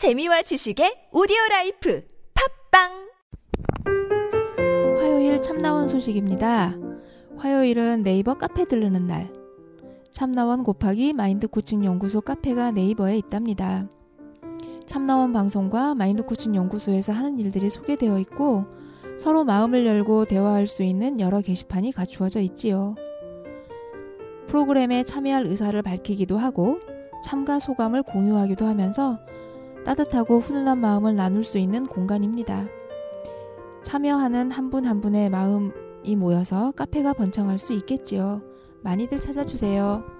재미와 지식의 오디오 life 팟빵 화요일 참나원 소식입니다. 화요일은 네이버 카페 들르는 날. 참나원 곱하기 마인드 코칭 연구소 카페가 네이버에 있답니다. 참나원 방송과 마인드 코칭 연구소에서 하는 일들이 소개되어 있고 서로 마음을 열고 대화할 수 있는 여러 게시판이 갖추어져 있지요. 프로그램에 참여할 의사를 밝히기도 하고 참가 소감을 공유하기도 하면서 따뜻하고 훈훈한 마음을 나눌 수 있는 공간입니다. 참여하는 한분한 분의 마음이 모여서 카페가 번창할 수 있겠지요. 많이들 찾아주세요.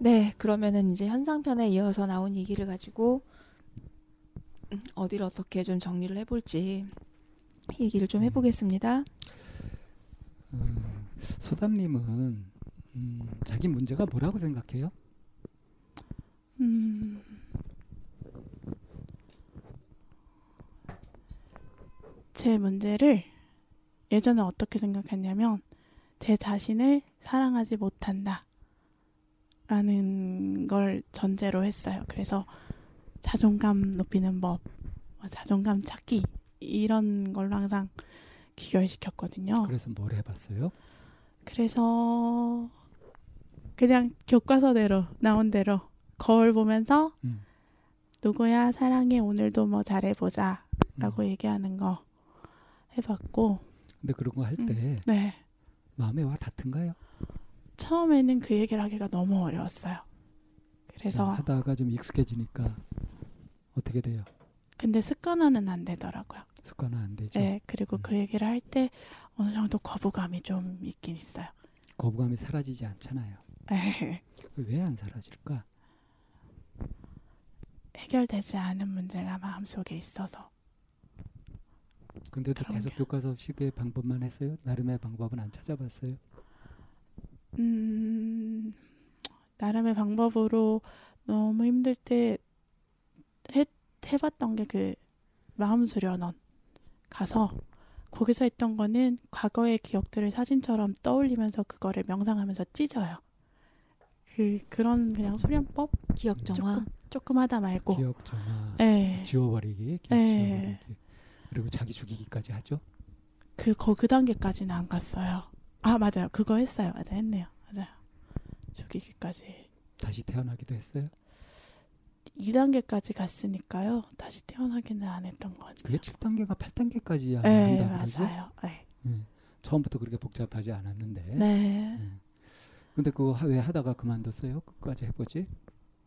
네, 그러면은 이제 현상편에 이어서 나온 얘기를 가지고 음, 어디를 어떻게 좀 정리를 해볼지 얘기를 좀 해보겠습니다. 음, 소담님은 음, 자기 문제가 뭐라고 생각해요? 음, 제 문제를 예전에 어떻게 생각했냐면 제 자신을 사랑하지 못한다. 라는 걸 전제로 했어요. 그래서 자존감 높이는 법, 뭐 자존감 찾기 이런 걸로 항상 귀결시켰거든요. 그래서 뭘 해봤어요? 그래서 그냥 교과서대로 나온 대로 거울 보면서 음. 누구야 사랑해 오늘도 뭐 잘해보자 라고 음. 얘기하는 거 해봤고 근데 그런 거 할때네 마음에 와 닿던가요? 처음에는 그 얘기를 하기가 너무 어려웠어요 그래서 네, 하다가 좀 익숙해지니까 어떻게 돼요? 근데 습관화는 안 되더라고요 습관화 안 되죠. 네 그리고 음. 그 얘기를 할 때 어느 정도 거부감이 좀 있긴 있어요 거부감이 사라지지 않잖아요. 네. 왜안 사라질까? 해결되지 않은 문제가 마음속에 있어서 근데도 계속 게. 교과서 식의 방법만 했어요? 나름의 방법은 안 찾아봤어요? 음, 나름의 방법으로 너무 힘들 때 해, 해봤던 게 그 마음 수련원 가서 거기서 했던 거는 과거의 기억들을 사진처럼 떠올리면서 그거를 명상하면서 찢어요. 그 그런 그냥 수련법 기억 정화. 조금 조금 하다 말고. 기억 정화, 네. 지워버리기, 기억 네. 지워버리기. 그리고 자기 죽이기까지 하죠. 그, 거, 그 단계까지는 안 갔어요. 아, 맞아요. 그거 했어요. 맞아, 했네요. 맞아요. 죽이기까지. 다시 태어나기도 했어요. 2단계까지 갔으니까요. 다시 태어나기는 안 했던 거 같아요. 그게 7단계가 8단계까지야 네, 한다 그러죠? 맞아요. 네. 음, 처음부터 그렇게 복잡하지 않았는데. 네. 음. 근데 그거 하- 왜 하다가 그만뒀어요? 끝까지 해보지?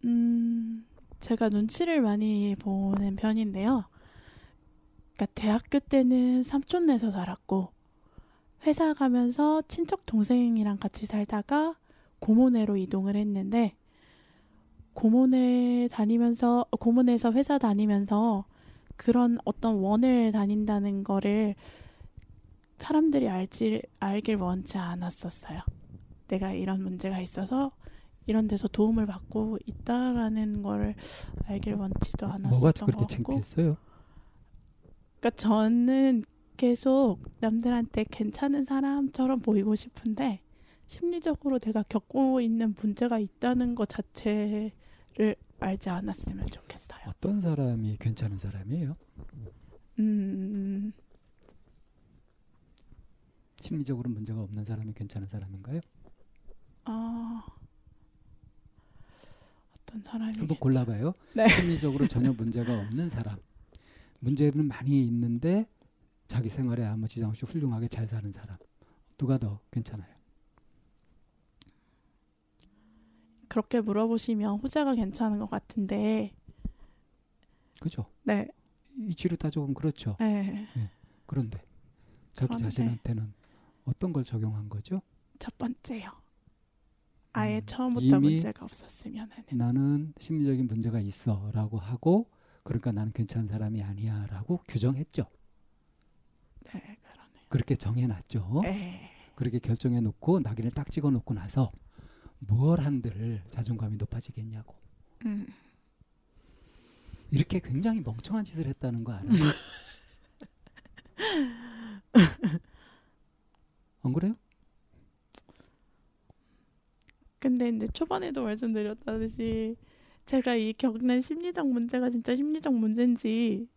음, 제가 눈치를 많이 보는 편인데요. 그러니까 대학교 때는 삼촌네서 살았고 회사 가면서 친척 동생이랑 같이 살다가 고모네로 이동을 했는데 고모네 다니면서 고모네에서 회사 다니면서 그런 어떤 원을 다닌다는 거를 사람들이 알지 알길 원치 않았었어요. 내가 이런 문제가 있어서 이런 데서 도움을 받고 있다라는 거를 알길 원치도 않았었던 뭐가 것 그렇게 같고 창피했어요? 그러니까 저는 계속 남들한테 괜찮은 사람처럼 보이고 싶은데 심리적으로 내가 겪고 있는 문제가 있다는 것 자체를 알지 않았으면 좋겠어요. 어떤 사람이 괜찮은 사람이에요? 음, 심리적으로 문제가 없는 사람이 괜찮은 사람인가요? 아, 어떤 사람이 한번 골라봐요. 네. 심리적으로 전혀 문제가 없는 사람. 문제는 많이 있는데 자기 생활에 아무 지장 없이 훌륭하게 잘 사는 사람. 누가 더 괜찮아요? 그렇게 물어보시면 후자가 괜찮은 것 같은데, 그죠? 네, 이치로 따져보면 그렇죠. 네. 그런데 자기 그런데. 자신한테는 어떤 걸 적용한 거죠? 첫 번째요. 아예 음, 처음부터 문제가 없었으면 하는. 나는 심리적인 문제가 있어라고 하고 그러니까 나는 괜찮은 사람이 아니야라고 규정했죠. 네, 그러네요. 그렇게 정해놨죠. 네. 그렇게 결정해놓고 낙인을 딱 찍어놓고 나서 뭘 한들 자존감이 높아지겠냐고. 음. 이렇게 굉장히 멍청한 짓을 했다는 거 알아요? 안 그래요? 근데 이제 초반에도 말씀드렸다듯이 제가 이 겪는 심리적 문제가 진짜 심리적 문제인지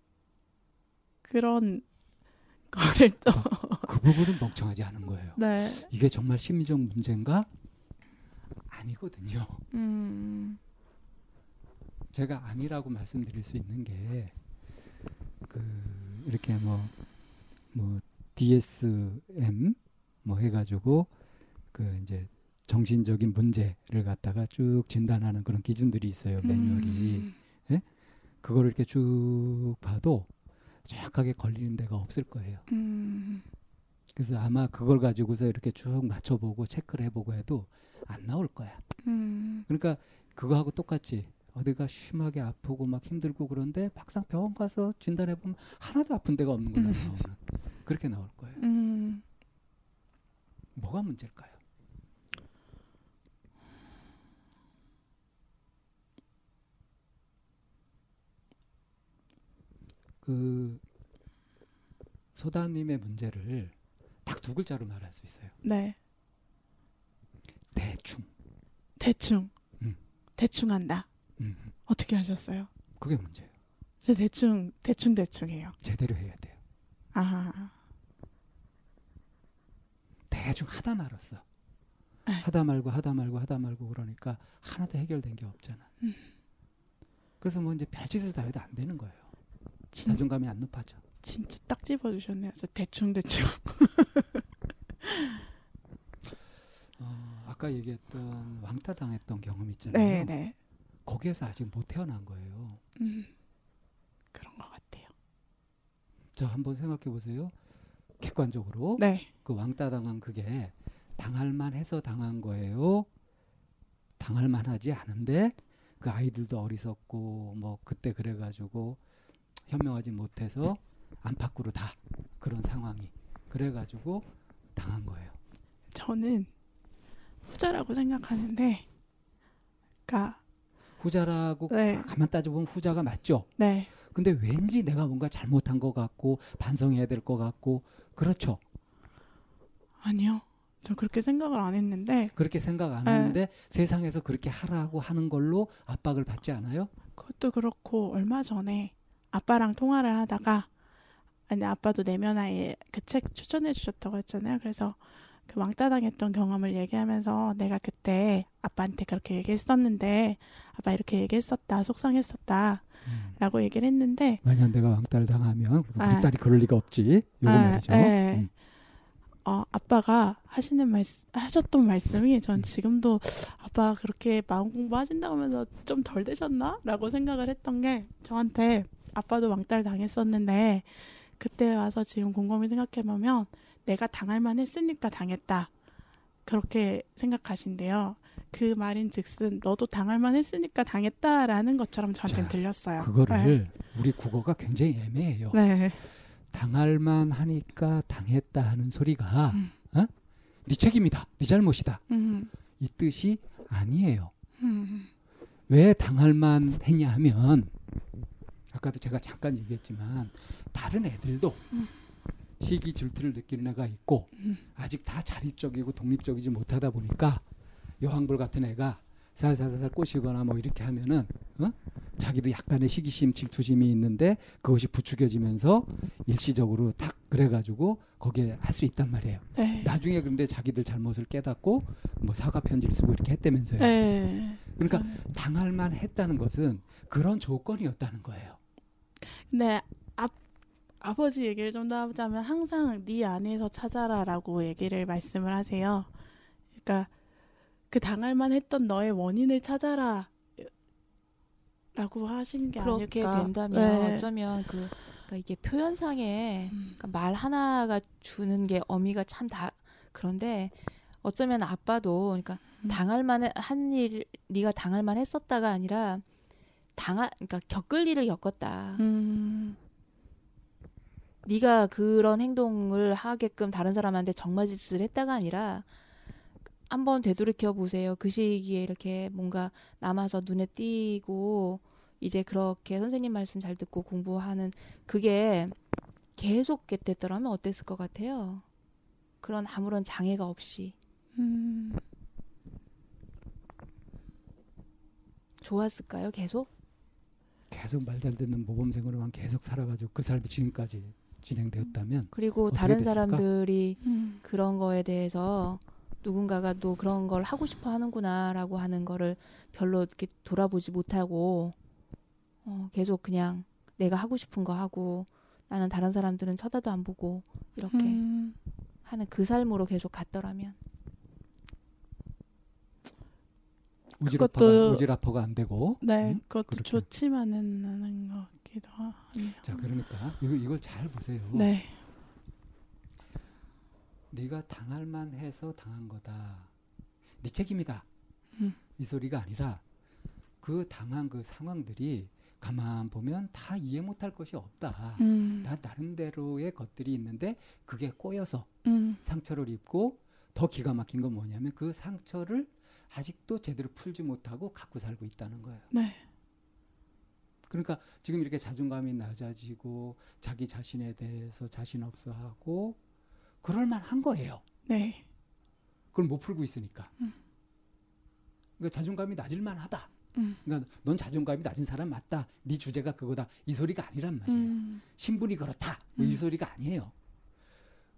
그런 거를 또 그 부분은 멍청하지 않은 거예요. 네. 이게 정말 심리적 문제인가? 아니거든요. 음. 제가 아니라고 말씀드릴 수 있는 게 그 이렇게 뭐 뭐 DSM 뭐 해가지고 그 이제 정신적인 문제를 갖다가 쭉 진단하는 그런 기준들이 있어요 매뉴얼이 음. 그거를 이렇게 쭉 봐도 정확하게 걸리는 데가 없을 거예요. 음. 그래서 아마 그걸 가지고서 이렇게 쭉 맞춰보고 체크를 해보고 해도 안 나올 거야. 음. 그러니까 그거하고 똑같지. 어디가 심하게 아프고 막 힘들고 그런데 막상 병원 가서 진단해 보면 하나도 아픈 데가 없는 걸로 나오는 그렇게 나올 거예요. 음. 뭐가 문제일까요? 그 소다님의 문제를 딱 두 글자로 말할 수 있어요. 네. 대충. 대충. 음. 대충 한다. 음, 어떻게 하셨어요? 그게 문제예요. 저 대충 대충 대충 해요. 제대로 해야 돼요. 아. 대충 하다 말았어. 네. 하다 말고 하다 말고 하다 말고 그러니까 하나도 해결된 게 없잖아. 음. 그래서 뭐 이제 별짓을 다 해도 안 되는 거예요. 진, 자존감이 안 높아져. 진짜 딱 집어 주셨네요. 저 대충 대충. 어, 아까 얘기했던 왕따 당했던 경험 있잖아요. 네, 네. 거기에서 아직 못 태어난 거예요. 음. 그런 것 같아요. 자 한번 생각해 보세요. 객관적으로 네. 그 왕따 당한 그게 당할 만해서 당한 거예요. 당할 만하지 않은데 그 아이들도 어리석고 뭐 그때 그래가지고 현명하지 못해서 안팎으로 다 그런 상황이 그래가지고 당한 거예요. 저는 후자라고 생각하는데 그러니까 후자라고 네. 가만 따져보면 후자가 맞죠. 네. 근데 왠지 내가 뭔가 잘못한 것 같고 반성해야 될 것 같고 그렇죠. 아니요. 저 그렇게 생각을 안 했는데 그렇게 생각 안 네. 하는데 세상에서 그렇게 하라고 하는 걸로 압박을 받지 않아요? 그것도 그렇고 얼마 전에 아빠랑 통화를 하다가 아니 아빠도 내면 아예 그책 추천해 주셨다고 했잖아요. 그래서 그 왕따 당했던 경험을 얘기하면서 내가 그때 아빠한테 그렇게 얘기했었는데 아빠 이렇게 얘기했었다 속상했었다 음. 라고 얘기를 했는데 만약 내가 왕따를 당하면 우리 아. 딸이 그럴 리가 없지. 요거 아, 말이죠. 예. 음. 어, 아빠가 하시는 말씀, 하셨던 말씀이 전 지금도 아빠 그렇게 마음 공부 하신다고 하면서 좀 덜 되셨나? 라고 생각을 했던 게 저한테 아빠도 왕따를 당했었는데 그때 와서 지금 곰곰이 생각해보면 내가 당할 만 했으니까 당했다. 그렇게 생각하신대요. 그 말인 즉슨 너도 당할 만 했으니까 당했다라는 것처럼 저한테는 자, 들렸어요. 그거를 우리 국어가 굉장히 애매해요. 네. 당할 만 하니까 당했다 하는 소리가 음. 어? 네 책임이다. 네 잘못이다. 음. 이 뜻이 아니에요. 음. 왜 당할 만 했냐 하면 아까도 제가 잠깐 얘기했지만 다른 애들도 음. 시기 질투를 느끼는 애가 있고 음. 아직 다 자립적이고 독립적이지 못하다 보니까 여왕벌 같은 애가 살살살살 꼬시거나 뭐 이렇게 하면은 어? 자기도 약간의 시기심 질투심이 있는데 그것이 부추겨지면서 일시적으로 탁 그래가지고 거기에 할 수 있단 말이에요. 네. 나중에 근데 자기들 잘못을 깨닫고 뭐 사과 편지를 쓰고 이렇게 했다면서요. 네. 그러니까 당할 만 했다는 것은 그런 조건이었다는 거예요. 근데 아, 아버지 얘기를 좀 더 하자면 항상 네 안에서 찾아라라고 얘기를 말씀을 하세요. 그러니까 그 당할만 했던 너의 원인을 찾아라 라고 하신 게 그렇게 아닐까. 된다면 네. 어쩌면 그 그러니까 이게 표현상에 음. 그러니까 말 하나가 주는 게 어미가 참 다 그런데 어쩌면 아빠도 그러니까 음. 당할 만한 일 네가 당할 만 했었다가 아니라 당할 그러니까 겪을 일을 겪었다. 음. 네가 그런 행동을 하게끔 다른 사람한테 정말짓을 했다가 아니라 한번 되돌이켜 보세요. 그 시기에 이렇게 뭔가 남아서 눈에 띄고 이제 그렇게 선생님 말씀 잘 듣고 공부하는 그게 계속 됐더라면 어땠을 것 같아요. 그런 아무런 장애가 없이 음. 좋았을까요? 계속? 계속 말잘 듣는 모범생으로만 계속 살아가지고 그 삶이 지금까지 진행되었다면 그리고 다른 됐을까? 사람들이 음. 그런 거에 대해서 누군가가 또 그런 걸 하고 싶어 하는구나라고 하는 거를 별로 이렇게 돌아보지 못하고 어, 계속 그냥 내가 하고 싶은 거 하고 나는 다른 사람들은 쳐다도 안 보고 이렇게 음. 하는 그 삶으로 계속 갔더라면 오지라퍼가 그것도- 오지라퍼가 안 되고 네, 음? 그것도 그렇게. 좋지만은 않은 것 같기도 하네요. 자 그러니까 이거 이걸 잘 보세요. 네. 네가 당할 만해서 당한 거다. 네 책임이다. 음. 이 소리가 아니라 그 당한 그 상황들이 가만 보면 다 이해 못할 것이 없다. 음. 다 나름대로의 것들이 있는데 그게 꼬여서 음. 상처를 입고 더 기가 막힌 건 뭐냐면 그 상처를 아직도 제대로 풀지 못하고 갖고 살고 있다는 거예요. 네. 그러니까 지금 이렇게 자존감이 낮아지고 자기 자신에 대해서 자신 없어 하고 그럴 만한 거예요. 네. 그걸 못 풀고 있으니까. 음. 그러니까 자존감이 낮을 만하다. 음. 그러니까 넌 자존감이 낮은 사람 맞다. 네 주제가 그거다. 이 소리가 아니란 말이에요. 음. 신분이 그렇다. 뭐이 음. 소리가 아니에요.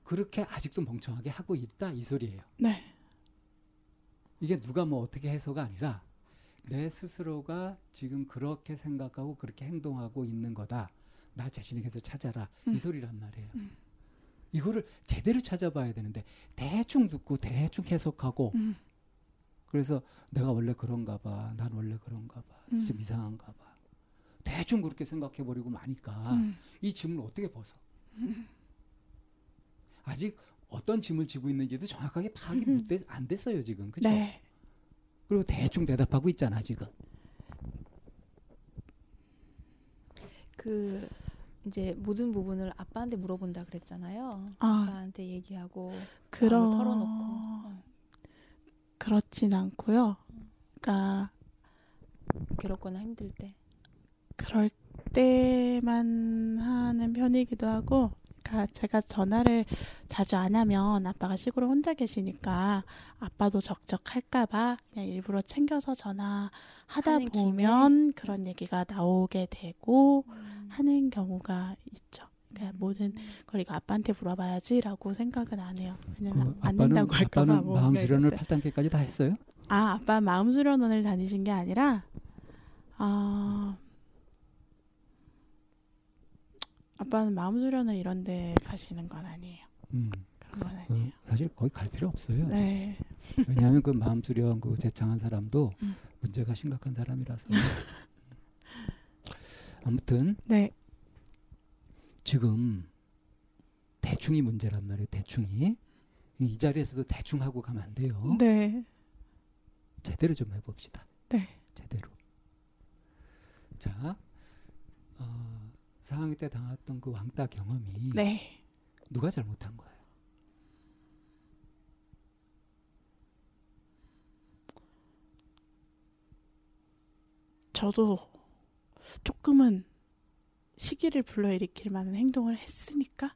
그렇게 아직도 멍청하게 하고 있다. 이 소리예요. 네. 이게 누가 뭐 어떻게 해서가 아니라 내 스스로가 지금 그렇게 생각하고 그렇게 행동하고 있는 거다. 나 자신에게서 찾아라. 음. 이 소리란 말이에요. 음. 이거를 제대로 찾아봐야 되는데 대충 듣고 대충 해석하고 음. 그래서 내가 원래 그런가 봐. 난 원래 그런가 봐. 음. 좀 이상한가 봐. 대충 그렇게 생각해 버리고 마니까 음. 이 짐을 어떻게 벗어? 아직 어떤 짐을 지고 있는지도 정확하게 파악이 음. 못 됐, 안 됐어요 지금 그죠? 네. 그리고 대충 대답하고 있잖아 지금. 그 이제 모든 부분을 아빠한테 물어본다 그랬잖아요. 아, 아빠한테 얘기하고 그런 털어놓고 어, 그렇진 않고요. 그러니까 괴롭거나 힘들 때 그럴 때만 하는 편이기도 하고, 그러니까 제가 전화를 자주 안 하면 아빠가 시골에 혼자 계시니까 아빠도 적적할까봐 그냥 일부러 챙겨서 전화하다 하는 김에? 보면 그런 얘기가 나오게 되고 음. 하는 경우가 있죠. 그러니까 모든 걸 이거 아빠한테 물어봐야지라고 생각은 안 해요. 왜냐면 그안 아빠는 된다고 할까봐. 아빠는 뭐 마음 수련을 때. 8단계까지 다 했어요? 아, 아빠 마음 수련원을 다니신 게 아니라 아 아빠는 마음 수련을 이런 데 가시는 건 아니에요. 음. 그런 건그 아니에요. 사실 거기 갈 필요 없어요. 네. 왜냐하면 그 마음 수련 그 제창한 사람도 음. 문제가 심각한 사람이라서. 아무튼 네. 지금 대충이 문제란 말이에요. 대충이 이 자리에서도 대충 하고 가면 안 돼요. 네. 제대로 좀 해봅시다. 네. 제대로. 자, 어, 상황 때 당했던 그 왕따 경험이 네. 누가 잘못한 거예요? 저도 조금은 시기를 불러일으킬 만한 행동을 했으니까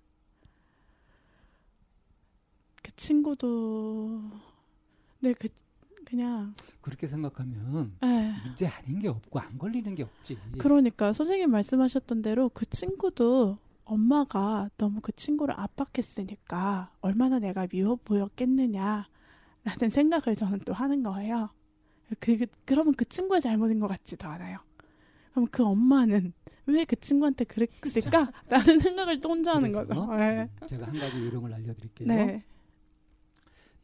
그 친구도 네그 그냥 그렇게 생각하면 에 문제 아닌 게 없고 안 걸리는 게 없지. 그러니까 선생님 말씀하셨던 대로 그 친구도 엄마가 너무 그 친구를 압박했으니까 얼마나 내가 미워 보였겠느냐라는 생각을 저는 또 하는 거예요. 그, 그- 그러면 그 친구의 잘못인 것 같지도 않아요. 그럼 그 엄마는 왜 그 친구한테 그랬을까?라는 생각을 또 혼자 하는 거죠. 네. 음, 제가 한 가지 요령을 알려드릴게요. 네,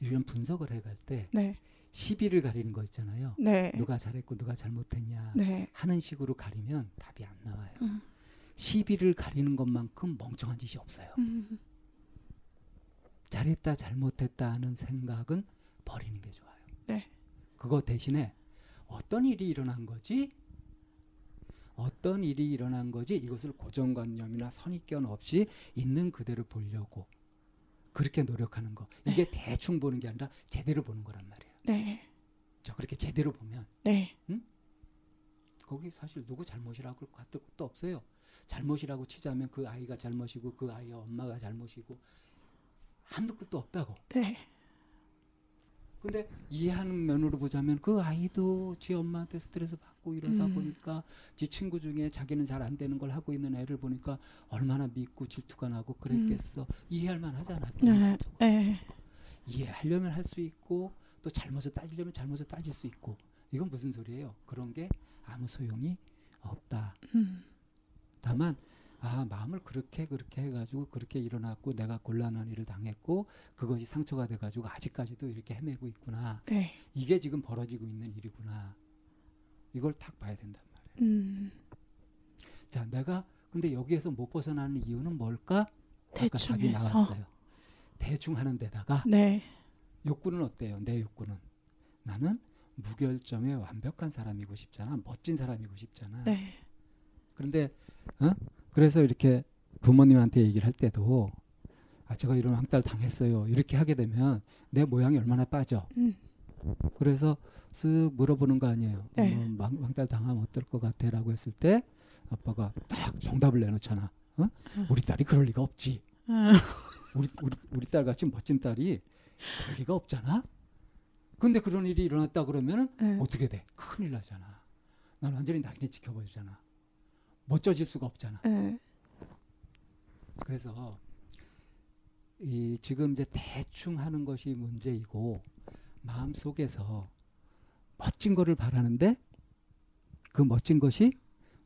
이런 분석을 해갈 때 네, 시비를 가리는 거 있잖아요. 네, 누가 잘했고 누가 잘못했냐 네. 하는 식으로 가리면 답이 안 나와요. 음. 시비를 가리는 것만큼 멍청한 짓이 없어요. 음, 잘했다 잘못했다 하는 생각은 버리는 게 좋아요. 네. 그거 대신에 어떤 일이 일어난 거지? 어떤 일이 일어난 거지? 이것을 고정관념이나 선입견 없이 있는 그대로 보려고 그렇게 노력하는 거. 이게 대충 보는 게 아니라 제대로 보는 거란 말이에요. 네, 자, 그렇게 제대로 보면 네, 거기 사실 누구 잘못이라고 할 것도 없어요. 잘못이라고 치자면 그 아이가 잘못이고 그 아이의 엄마가 잘못이고 한두 끝도 없다고. 네, 근데 이해하는 면으로 보자면 그 아이도 지 엄마한테 스트레스 받고 이러다 음. 보니까 지 친구 중에 자기는 잘 안 되는 걸 하고 있는 애를 보니까 얼마나 믿고 질투가 나고 그랬겠어. 이해할 만하잖아. 음. 네, 네, 이해하려면 할 수 있고 또 잘못을 따지려면 잘못을 따질 수 있고 이건 무슨 소리예요? 그런 게 아무 소용이 없다. 음, 다만 아 마음을 그렇게 그렇게 해가지고 그렇게 일어났고 내가 곤란한 일을 당했고 그것이 상처가 돼가지고 아직까지도 이렇게 헤매고 있구나. 네, 이게 지금 벌어지고 있는 일이구나. 이걸 탁 봐야 된단 말이에요. 음, 자, 내가 근데 여기에서 못 벗어나는 이유는 뭘까? 아까 답이. 나왔어요. 대충 하는 데다가 네, 욕구는 어때요? 내 욕구는 나는 무결점의 완벽한 사람이고 싶잖아. 멋진 사람이고 싶잖아. 네, 그런데 어? 그래서 이렇게 부모님한테 얘기를 할 때도 아 제가 이런 왕따를 당했어요. 이렇게 하게 되면 내 모양이 얼마나 빠져. 음, 그래서 쓱 물어보는 거 아니에요. 네. 어, 왕, 왕딸 당하면 어떨 것 같아라고 했을 때 아빠가 딱 정답을 내놓잖아. 어? 음. 우리 딸이 그럴 리가 없지. 음, 우리 우리 우리 딸 같이 멋진 딸이 그럴 리가 없잖아. 근데 그런 일이 일어났다 그러면은 네, 어떻게 돼? 큰일 나잖아. 난 완전히 낙인에 지켜버리잖아. 멋져질 수가 없잖아. 네, 그래서 이 지금 이제 대충 하는 것이 문제이고 마음 속에서 멋진 거를 바라는데 그 멋진 것이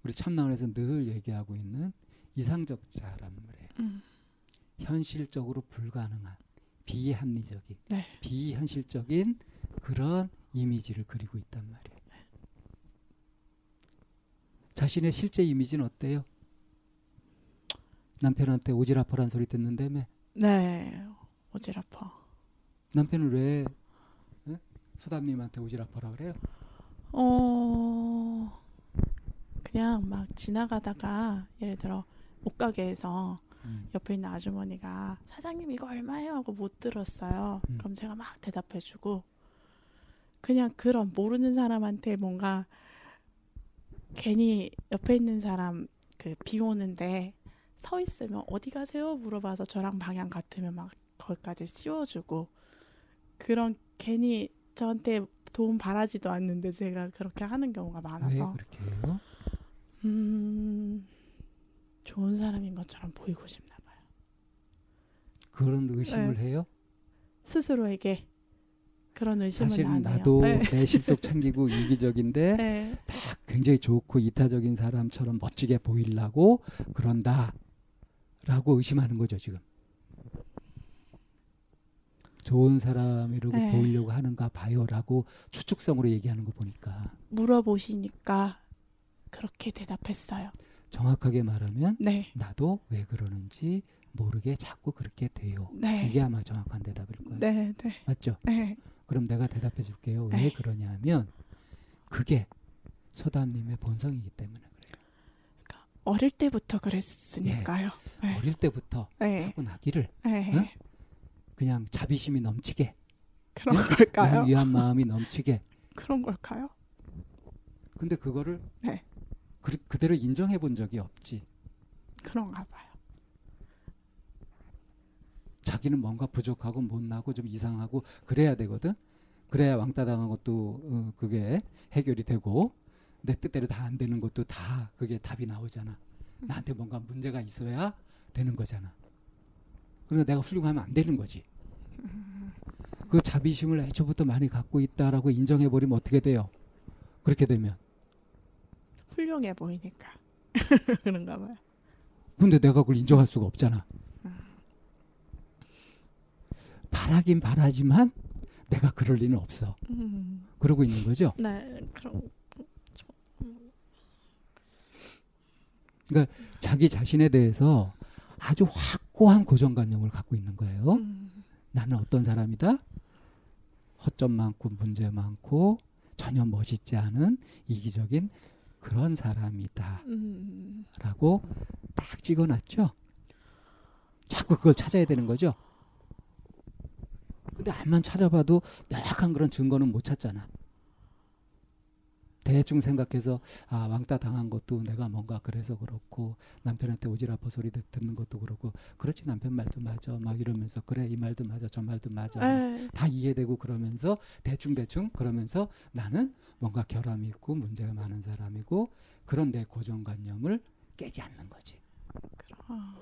우리 참나원에서 늘 얘기하고 있는 이상적 자란물에 음, 현실적으로 불가능한 비합리적인 네. 비현실적인 그런 이미지를 그리고 있단 말이에요. 자신의 실제 이미지는 어때요? 남편한테 오지랖퍼란 소리 듣는다며 네, 어지럽어. 남편은 왜 응? 수담님한테 오지랖퍼라 그래요? 어 그냥 막 지나가다가 예를 들어 옷가게에서 음. 옆에 있는 아주머니가 사장님 이거 얼마예요 하고 못 들었어요. 음. 그럼 제가 막 대답해주고 그냥 그런 모르는 사람한테 뭔가 괜히 옆에 있는 사람 그 비 오는데 서 있으면 어디 가세요 물어봐서 저랑 방향 같으면 막 거기까지 씌워주고 그런 괜히 저한테 도움 바라지도 않는데 제가 그렇게 하는 경우가 왜 많아서? 음 좋은 사람인 것처럼 보이고 싶나 봐요. 그런 의심을 네. 해요? 스스로에게 그런 의심은 사실은 안 해요. 나도 네. 내 실속 챙기고 이기적인데 네. 굉장히 좋고 이타적인 사람처럼 멋지게 보이려고 그런다. 라고 의심하는 거죠, 지금. 좋은 사람이라고 네. 보이려고 하는가 봐요라고 추측성으로 얘기하는 거 보니까 물어보시니까 그렇게 대답했어요. 정확하게 말하면 네. 나도 왜 그러는지 모르게 자꾸 그렇게 돼요. 네. 이게 아마 정확한 대답일 거예요. 네, 네. 맞죠? 네. 그럼 내가 대답해 줄게요. 왜 네. 그러냐면 그게 소담님의 본성이기 때문에 그래요. 어릴 때부터 그랬으니까요. 네. 어릴 때부터 네. 하고 나기를 네. 응? 그냥 자비심이 넘치게 그런 네? 걸까요? 날 위한 마음이 넘치게 그런 걸까요? 근데 그거를 네. 그, 그대로 인정해 본 적이 없지. 그런가 봐요. 자기는 뭔가 부족하고 못나고 좀 이상하고 그래야 되거든. 그래야 왕따 당한 것도 어, 그게 해결이 되고 내 뜻대로 다 안 되는 것도 다 그게 답이 나오잖아. 나한테 뭔가 문제가 있어야 되는 거잖아. 그러니까 내가 훌륭하면 안 되는 거지. 그 자비심을 애초부터 많이 갖고 있다라고 인정해 버리면 어떻게 돼요? 그렇게 되면 훌륭해 보이니까 그런가 봐요. 근데 내가 그걸 인정할 수가 없잖아. 바라긴 바라지만 내가 그럴 리는 없어. 음. 그러고 있는 거죠. 네, 그럼 자기 자신에 대해서 아주 확고한 고정관념을 갖고 있는 거예요. 음. 나는 어떤 사람이다? 허점 많고 문제 많고 전혀 멋있지 않은 이기적인 그런 사람이다. 음. 라고 딱 찍어놨죠. 자꾸 그걸 찾아야 되는 거죠. 근데 암만 찾아봐도 명확한 그런 증거는 못 찾잖아. 대충 생각해서 아 왕따 당한 것도 내가 뭔가 그래서 그렇고 남편한테 오지랖퍼 소리 듣- 듣는 것도 그렇고 그렇지 남편 말도 맞아 막 이러면서 그래 이 말도 맞아 저 말도 맞아 에, 다 이해되고 그러면서 대충 대충 그러면서 나는 뭔가 결함이 있고 문제가 많은 사람이고 그런 내 고정관념을 깨지 않는 거지. 아,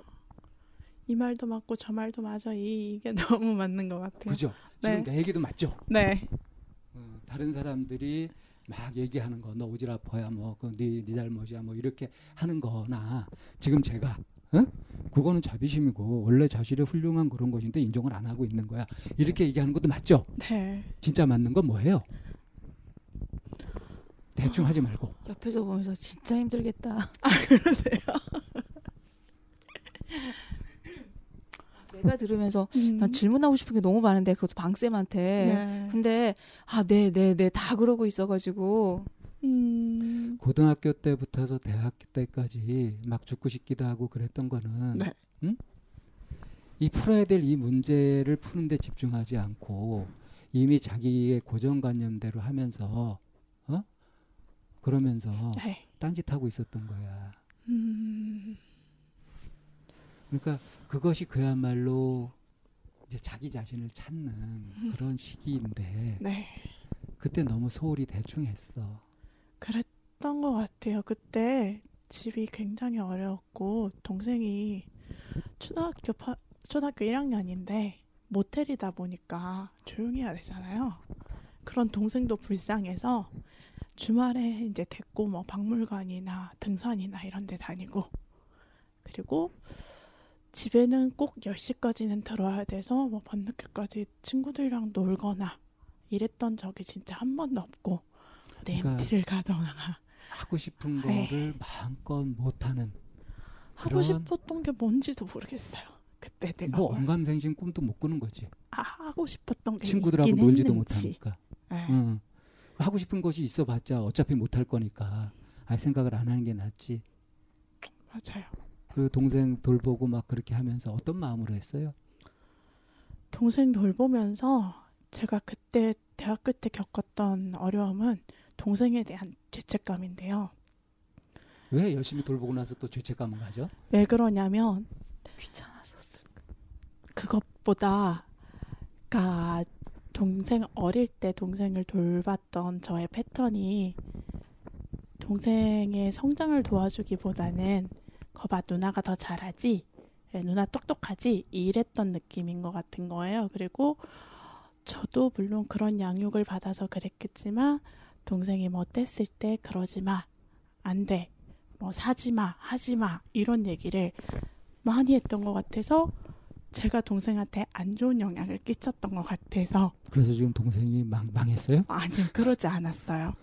이 말도 맞고 저 말도 맞아. 이, 이게 너무 맞는 것 같아요. 그죠? 지금 네. 내 얘기도 맞죠? 네. 어, 다른 사람들이 막 얘기하는 거 너 오지랖퍼야 뭐그네 네 잘못이야 뭐 이렇게 하는 거나 지금 제가 응? 그거는 자비심이고 원래 자신의 훌륭한 그런 것인데 인정을 안 하고 있는 거야 이렇게 얘기하는 것도 맞죠? 네. 진짜 맞는 건 뭐예요? 대충 하지 말고 옆에서 보면서 진짜 힘들겠다. 내가 들으면서 음. 난 질문하고 싶은 게 너무 많은데 그것도 방쌤한테. 네. 근데 아, 네, 네, 네, 다 그러고 있어 가지고 음. 고등학교 때부터서 대학교 때까지 막 죽고 싶기도 하고 그랬던 거는 네. 응? 이 풀어야 될 이 문제를 푸는데 집중하지 않고 이미 자기의 고정관념대로 하면서 어 그러면서 네. 딴짓하고 있었던 거야. 음. 그러니까 그것이 그야말로 이제 자기 자신을 찾는 그런 시기인데 네. 그때 너무 소홀히 대충 했어. 그랬던 것 같아요. 그때 집이 굉장히 어려웠고 동생이 초등학교 파, 초등학교 1학년인데 모텔이다 보니까 조용히 해야 되잖아요. 그런 동생도 불쌍해서 주말에 이제 데리고 뭐 박물관이나 등산이나 이런 데 다니고 그리고 집에는 꼭 10시까지는 들어야 돼서 뭐 밤늦게까지 친구들이랑 놀거나 이랬던 적이 진짜 한 번도 없고 그러니까 MT를 가거나 하고 싶은 네. 거를 마음껏 못 하는 하고 그런- 싶었던 게 뭔지도 모르겠어요. 그때 내가 뭐뭘 언감생심 꿈도 못 꾸는 거지. 아, 하고 싶었던 게 친구들하고 놀지도 했는지. 못하니까. 네. 응. 하고 싶은 것이 있어봤자 어차피 못 할 거니까 아예 생각을 안 하는 게 낫지. 맞아요. 그 동생 돌보고 막 그렇게 하면서 어떤 마음으로 했어요? 동생 돌보면서 제가 그때 대학교 때 겪었던 어려움은 동생에 대한 죄책감인데요. 왜 열심히 돌보고 나서 또 죄책감을 가져? 왜 그러냐면 귀찮았었을까. 그것보다 가 동생 어릴 때 동생을 돌봤던 저의 패턴이 동생의 성장을 도와주기보다는 거봐 누나가 더 잘하지 예, 누나 똑똑하지 이랬던 느낌인 것 같은 거예요. 그리고 저도 물론 그런 양육을 받아서 그랬겠지만 동생이 뭐 뗐을 때 그러지 마, 안 돼, 뭐 사지 마, 하지 마 이런 얘기를 많이 했던 것 같아서 제가 동생한테 안 좋은 영향을 끼쳤던 것 같아서 그래서 지금 동생이 망, 망했어요? 아니요 그러지 않았어요.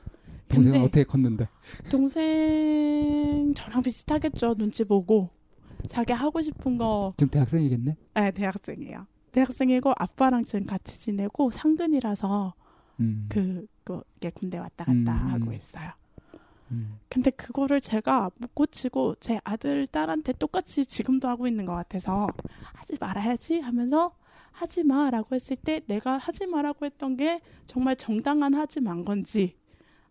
동생은 어떻게 컸는데? 동생 저랑 비슷하겠죠 눈치 보고 자기 하고 싶은 거 지금 대학생이겠네? 네, 대학생이에요. 대학생이고 아빠랑 지금 같이 지내고 상근이라서 음. 그 그게 군대 왔다 갔다 음, 하고 음. 있어요. 음. 근데 그거를 제가 못 고치고 제 아들 딸한테 똑같이 지금도 하고 있는 것 같아서 하지 말아야지 하면서 하지 마라고 했을 때 내가 하지 마라고 했던 게 정말 정당한 하지 만 건지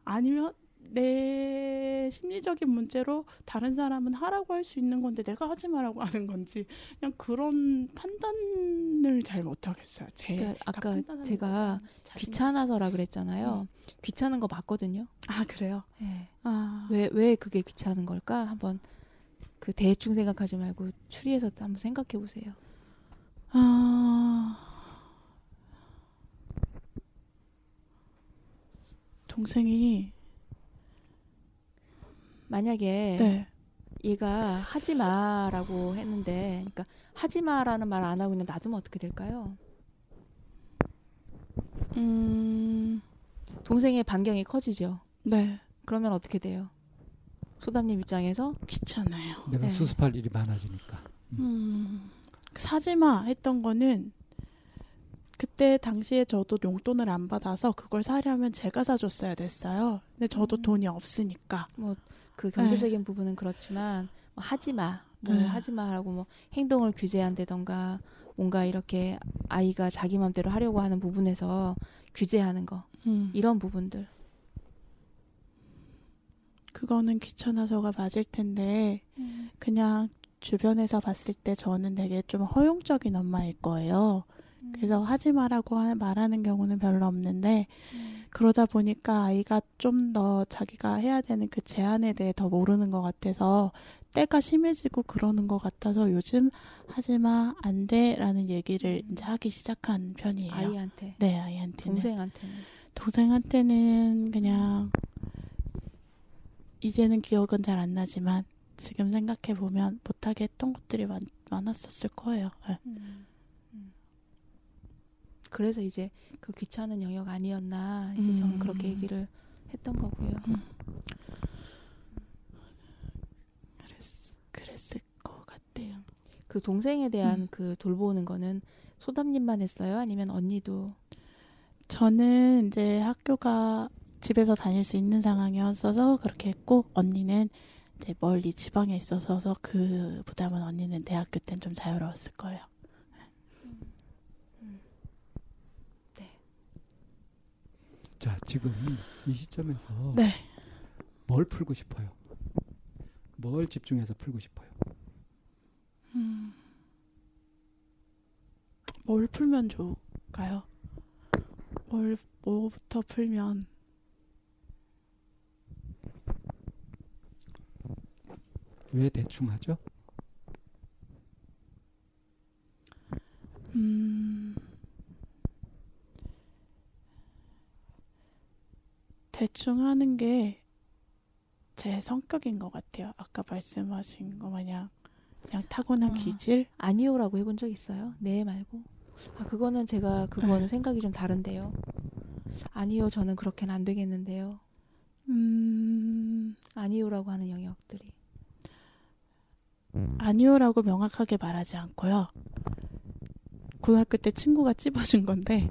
아니면 내 심리적인 문제로 다른 사람은 하라고 할 수 있는 건데 내가 하지 말라고 하는 건지 그냥 그런 판단을 잘 못하겠어요. 제 그러니까 아까 판단하는 제가. 귀찮아서라 그랬잖아요. 귀찮은 거 맞거든요. 아 그래요? 예. 아 왜, 왜 그게 귀찮은 걸까? 한번 그 대충 생각하지 말고 추리해서 한번 생각해 보세요. 아 동생이 만약에 네 얘가 하지 마라고 했는데, 그러니까 하지 마라는 말 안 하고 그냥 놔두면 어떻게 될까요? 음, 동생의 반경이 커지죠. 네 그러면 어떻게 돼요? 소담님 입장에서 귀찮아요. 내가 네. 수습할 일이 많아지니까. 음, 사지마 했던 거는 그때 당시에 저도 용돈을 안 받아서 그걸 사려면 제가 사줬어야 됐어요. 근데 저도 음. 돈이 없으니까. 그 경제적인 부분은 그렇지만 뭐 하지 마, 뭐 네. 하지 마라고 뭐 행동을 규제한다던가 뭔가 이렇게 아이가 자기 맘대로 하려고 하는 부분에서 규제하는 거 음, 이런 부분들. 그거는 귀찮아서가 맞을 텐데 그냥 주변에서 봤을 때 저는 되게 좀 허용적인 엄마일 거예요. 그래서 하지 마라고 하- 말하는 경우는 별로 없는데 음. 그러다 보니까 아이가 좀 더 자기가 해야 되는 그 제한에 대해 더 모르는 것 같아서 때가 심해지고 그러는 것 같아서 요즘 하지 마 안 돼라는 얘기를 음. 이제 하기 시작한 편이에요. 아이한테, 네 아이한테는 동생한테는. 동생한테는 그냥 이제는 기억은 잘 안 나지만 지금 생각해 보면 못하게 했던 것들이 많, 많았었을 거예요. 네. 음. 음. 그래서 이제 그 귀찮은 영역 아니었나 이제 저는 그렇게 음. 얘기를 했던 거고요. 그랬, 그랬을 것 같아요. 그 동생에 대한 음. 그 돌보는 거는 소담님만 했어요? 아니면 언니도? 저는 이제 학교가 집에서 다닐 수 있는 상황이었어서 그렇게 했고 언니는 이제 멀리 지방에 있어서 그 부담은 언니는 대학교 땐 좀 자유로웠을 거예요. 자, 지금 이 시점에서 네. 뭘 풀고 싶어요? 뭘 집중해서 풀고 싶어요? 음. 뭘 풀면 좋을까요? 뭘 뭐부터 풀면 왜 대충 하죠? 음. 대충 하는 게 제 성격인 것 같아요. 아까 말씀하신 거 마냥 그냥 타고난 아. 기질. 아니요라고 해본 적 있어요? 네 말고. 아 그거는 제가 그거는 네. 생각이 좀 다른데요. 아니요, 저는 그렇게는 안 되겠는데요. 음. 아니요라고 하는 영역들이. 아니요라고 명확하게 말하지 않고요. 고등학교 때 친구가 찝어준 건데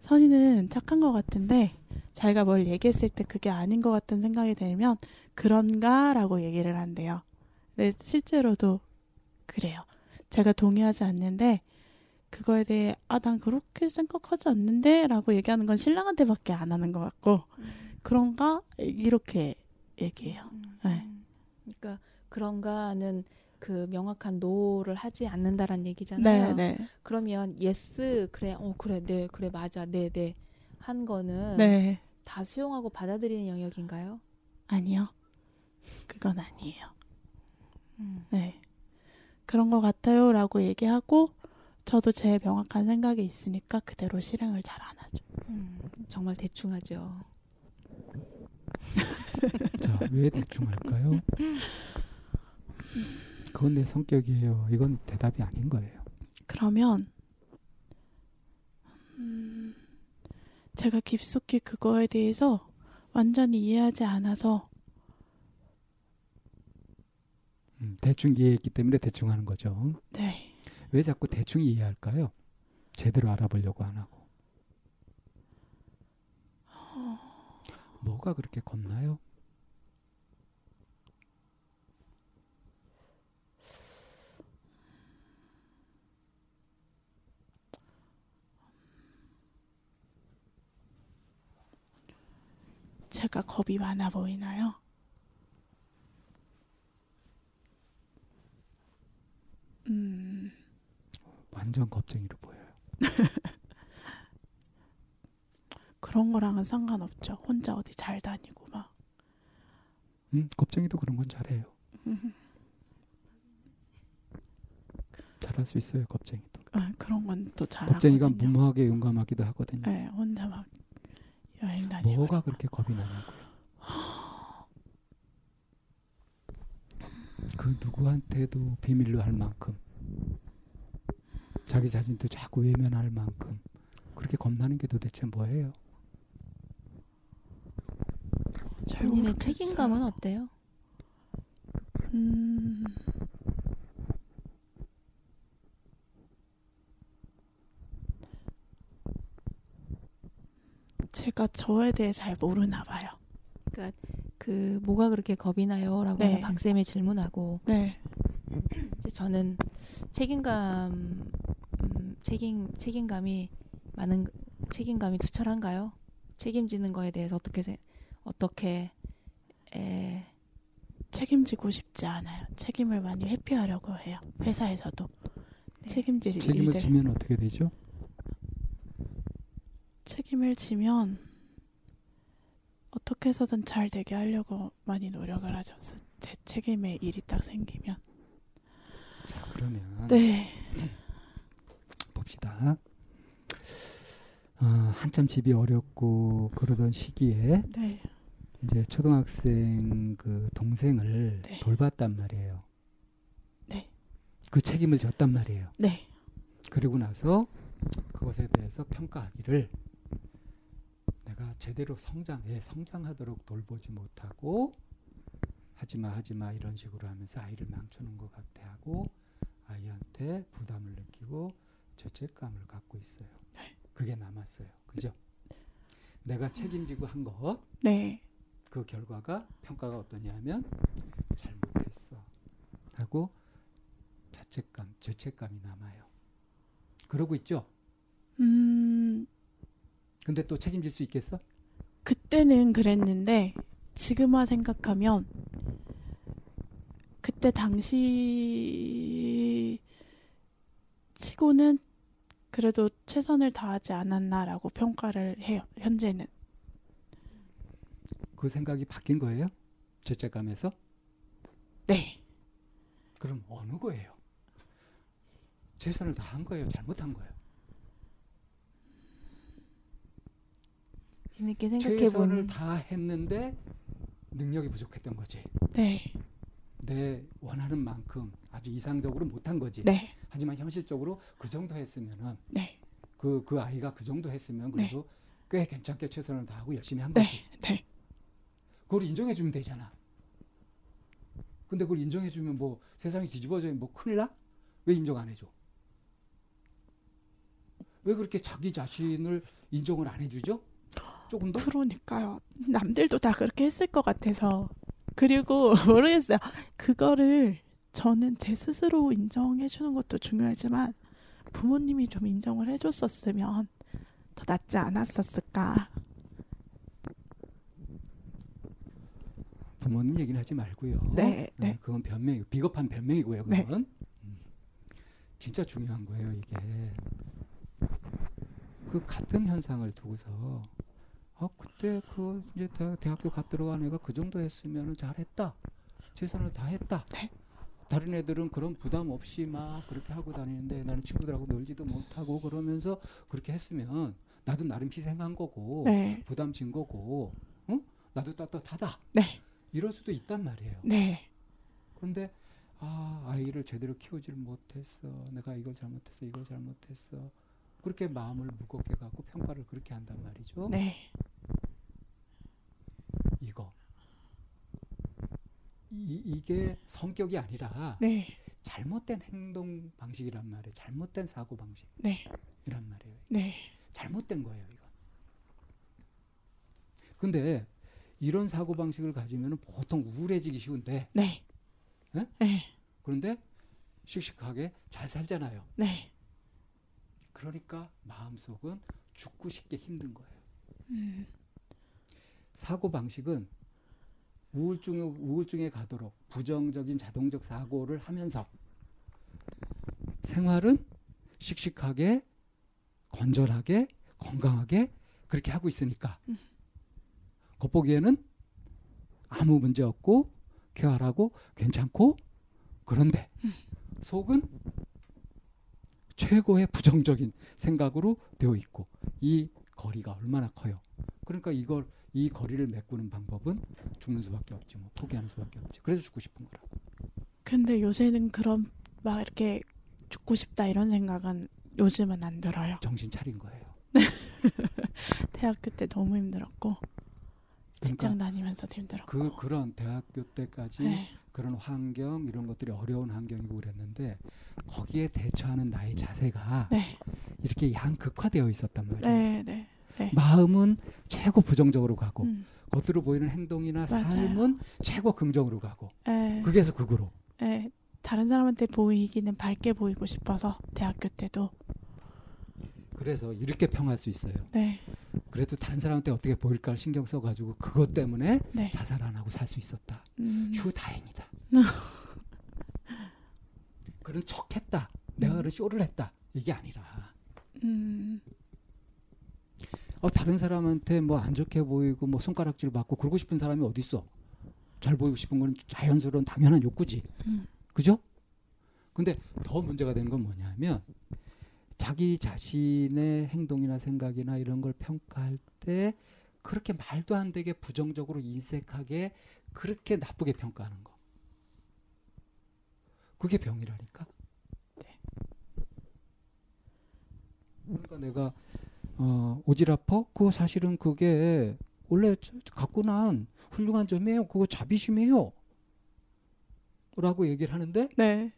선이는 착한 것 같은데 자기가 뭘 얘기했을 때 그게 아닌 것 같은 생각이 들면 그런가라고 얘기를 한대요. 근데 실제로도 그래요. 제가 동의하지 않는데 그거에 대해 아 난 그렇게 생각하지 않는데라고 얘기하는 건 신랑한테밖에 안 하는 것 같고 그런가 이렇게 얘기해요. 음, 네. 음. 그러니까 그런가는 그 명확한 no를 하지 않는다란 얘기잖아요. 네, 네, 그러면 yes 그래, 어 그래, 네 그래 맞아, 네 네. 한 거는 네. 다 수용하고 받아들이는 영역인가요? 아니요. 그건 아니에요. 음. 네. 그런 것 같아요 라고 얘기하고 저도 제 명확한 생각이 있으니까 그대로 실행을 잘 안 하죠. 음, 정말 대충 하죠. 자, 왜 대충 할까요? 그건 내 성격이에요. 이건 대답이 아닌 거예요. 그러면 음, 제가 깊숙이 그거에 대해서 완전히 이해하지 않아서 음, 대충 이해했기 때문에 대충 하는 거죠. 네. 왜 자꾸 대충 이해할까요? 제대로 알아보려고 안 하고. 뭐가 그렇게 겁나요? 제가 겁이 많아 보이나요? 음, 완전 겁쟁이로 보여요. 그런 거랑은 상관없죠. 혼자 어디 잘 다니고 막. 음, 겁쟁이도 그런 건 잘해요. 잘할 수 있어요, 겁쟁이도. 아, 그런 건 또 잘하거든요. 겁쟁이가 무모하게 용감하기도 하거든요. 네, 혼자 막 여행 다니고. 뭐가 그렇게 겁이 나냐고요. 그 누구한테도 비밀로 할 만큼 자기 자신도 자꾸 외면할 만큼 그렇게 겁나는 게 도대체 뭐예요? 잘 본인의. 책임감은 어때요? 음, 제가 저에 대해 잘 모르나 봐요. 그러니까 그 뭐가 그렇게 겁이 나요?라고 네. 하는 방쌤이 질문하고 네, 저는 책임감 음, 책임 책임감이 많은 책임감이 투철한가요? 책임지는 거에 대해서 어떻게 세, 어떻게 에, 책임지고 싶지 않아요. 책임을 많이 회피하려고 해요. 회사에서도 네. 책임질 책임을 일들 지면 어떻게 되죠? 책임을 지면 어떻게 해서든 잘 되게 하려고 많이 노력을 하죠. 스- 제 책임의 일이 딱 생기면. 자 그러면 네, 봅시다. 어, 한참 집이 어렵고 그러던 시기에 네, 이제 초등학생 그 동생을 네. 돌봤단 말이에요. 네. 그 책임을 졌단 말이에요. 네, 그리고 나서 그것에 대해서 평가하기를 제대로 성장해 성장하도록 돌보지 못하고 하지마 하지마 이런 식으로 하면서 아이를 망쳐놓은 것 같아 하고 아이한테 부담을 느끼고 죄책감을 갖고 있어요. 그게 남았어요. 그죠? 내가 책임지고 한것그 네, 결과가 평가가 어떠냐면 잘못했어 하고 자책감, 죄책감이 남아요. 그러고 있죠. 음, 근데 또 책임질 수 있겠어? 그때는 그랬는데 지금와 생각하면 그때 당시 치고는 그래도 최선을 다하지 않았나라고 평가를 해요. 현재는. 그 생각이 바뀐 거예요? 죄책감에서? 네. 그럼 어느 거예요? 최선을 다한 거예요? 잘못한 거예요? 뒤늦게 생각해 최선을 보니 다 했는데 능력이 부족했던 거지. 네. 내 원하는 만큼 아주 이상적으로 못한 거지. 네. 하지만 현실적으로 그 정도 했으면은 네. 그, 그 아이가 그 정도 했으면 그래도 꽤 괜찮게 최선을 다하고 열심히 한 네. 거지. 네. 그걸 인정해 주면 되잖아. 근데 그걸 인정해 주면 뭐 세상이 뒤집어져 뭐 큰일 나? 왜 인정 안 해줘? 왜 그렇게 자기 자신을 인정을 안 해주죠? 조금 더? 그러니까요. 남들도 다 그렇게 했을 것 같아서. 그리고 모르겠어요. 그거를 저는 제 스스로 인정해 주는 것도 중요하지만 부모님이 좀 인정을 해 줬었으면 더 낫지 않았었을까. 부모님 얘기는 하지 말고요. 네, 네. 그건 변명, 비겁한 변명이고요. 네. 그건 음. 진짜 중요한 거예요. 이게 그 같은 현상을 두고서 아 그때 그 이제 대- 대학교 갓 들어간 애가 그 정도 했으면 잘했다. 최선을 다했다. 네. 다른 애들은 그런 부담 없이 막 그렇게 하고 다니는데 나는 친구들하고 놀지도 못하고 그러면서 그렇게 했으면 나도 나름 희생한 거고 네. 부담 진 거고 응? 나도 떳떳하다. 네. 이럴 수도 있단 말이에요. 네. 그런데 아 아이를 제대로 키우지를 못했어. 내가 이걸 잘못했어. 이걸 잘못했어. 그렇게 마음을 무겁게 갖고 평가를 그렇게 한단 말이죠. 네. 이거 이, 이게 성격이 아니라 네. 잘못된 행동 방식이란 말이에요. 잘못된 사고 방식이란 네. 말이에요. 네. 잘못된 거예요, 이건. 근데 이런 사고 방식을 가지면 보통 우울해지기 쉬운데 네. 네? 네. 그런데 씩씩하게 잘 살잖아요. 네. 그러니까 마음속은 죽고 싶게 힘든 거예요. 음. 사고 방식은 우울증 우울증에 가도록 부정적인 자동적 사고를 하면서 생활은 씩씩하게 건전하게 건강하게 그렇게 하고 있으니까 음. 겉보기에는 아무 문제 없고 쾌활하고 괜찮고 그런데 속은 최고의 부정적인 생각으로 되어 있고 이 거리가 얼마나 커요. 그러니까 이걸 이 거리를 메꾸는 방법은 죽는 수밖에 없지 뭐 포기하는 수밖에 없지. 그래서 죽고 싶은 거라. 근데 요새는 그런 막 이렇게 죽고 싶다 이런 생각은 요즘은 안 들어요. 정신 차린 거예요. 대학교 때 너무 힘들었고 직장 그러니까 다니면서도 힘들었고. 그 그런 대학교 때까지 네. 그런 환경 이런 것들이 어려운 환경이고 그랬는데 거기에 대처하는 나의 자세가 네. 이렇게 양극화되어 있었단 말이에요. 네, 네. 마음은 최고 부정적으로 가고 음. 겉으로 보이는 행동이나 맞아요. 삶은 최고 긍정으로 가고 네. 극에서 극으로 네. 다른 사람한테 보이기는 밝게 보이고 싶어서 대학교 때도 그래서 이렇게 평할 수 있어요. 네. 그래도 다른 사람한테 어떻게 보일까를 신경 써가지고 그것 때문에 네. 자살 안 하고 살 수 있었다. 음. 휴 다행이다. 그런 척했다. 내가 음. 그런 쇼를 했다. 이게 아니라 음. 어, 다른 사람한테 뭐 안 좋게 보이고 뭐 손가락질 받고 그러고 싶은 사람이 어디 있어? 잘 보이고 싶은 건 자연스러운 당연한 욕구지. 음. 그죠? 근데 더 문제가 되는 건 뭐냐면 자기 자신의 행동이나 생각이나 이런 걸 평가할 때 그렇게 말도 안 되게 부정적으로 인색하게 그렇게 나쁘게 평가하는 거. 그게 병이라니까. 그러니까 내가 어, 오지랖퍼 그거 사실은 그게 원래 갖고 난 훌륭한 점이에요. 그거 자비심이에요. 라고 얘기를 하는데 네.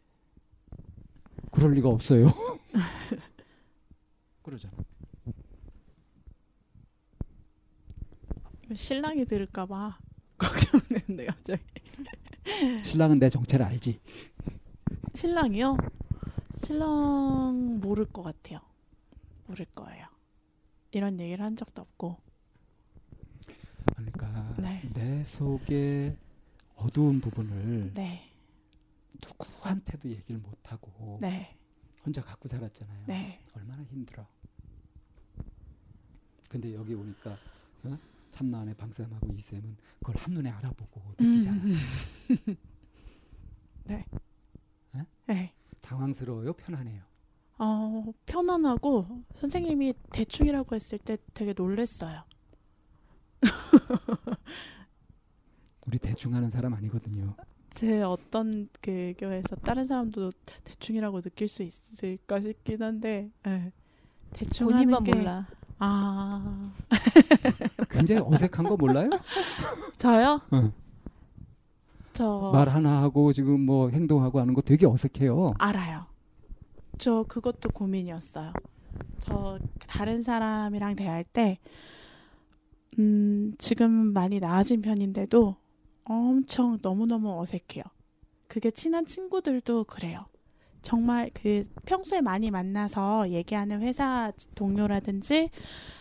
그럴 리가 없어요. 그러잖아. 신랑이 들을까 봐 걱정되는데 갑자기. 신랑은 내 정체를 알지. 신랑이요? 신랑 모를 것 같아요. 모를 거예요. 이런 얘기를 한 적도 없고. 그러니까 네. 내 속의 어두운 부분을 네. 누구한테도 얘기를 못 하고 네. 혼자 갖고 살았잖아요. 네. 얼마나 힘들어. 근데 여기 오니까 어? 참나안의 방쌤하고 이쌤은 그걸 한눈에 알아보고 느끼잖아. 음. 네. 에? 네. 당황스러워요, 편안해요. 어, 편안하고 선생님이 대충이라고 했을 때 되게 놀랬어요. 우리 대충 하는 사람 아니거든요. 제 어떤 그 교회에서 다른 사람도 대충이라고 느낄 수 있을까 싶긴 한데 네. 대충 본인만 하는 게 몰라. 아 굉장히 어색한 거 몰라요? 저요? 응. 저 말 하나 하고 지금 뭐 행동하고 하는 거 되게 어색해요. 알아요. 저 그것도 고민이었어요. 저 다른 사람이랑 대할 때, 음, 지금 많이 나아진 편인데도 엄청 너무너무 어색해요. 그게 친한 친구들도 그래요. 정말 그 평소에 많이 만나서 얘기하는 회사 동료라든지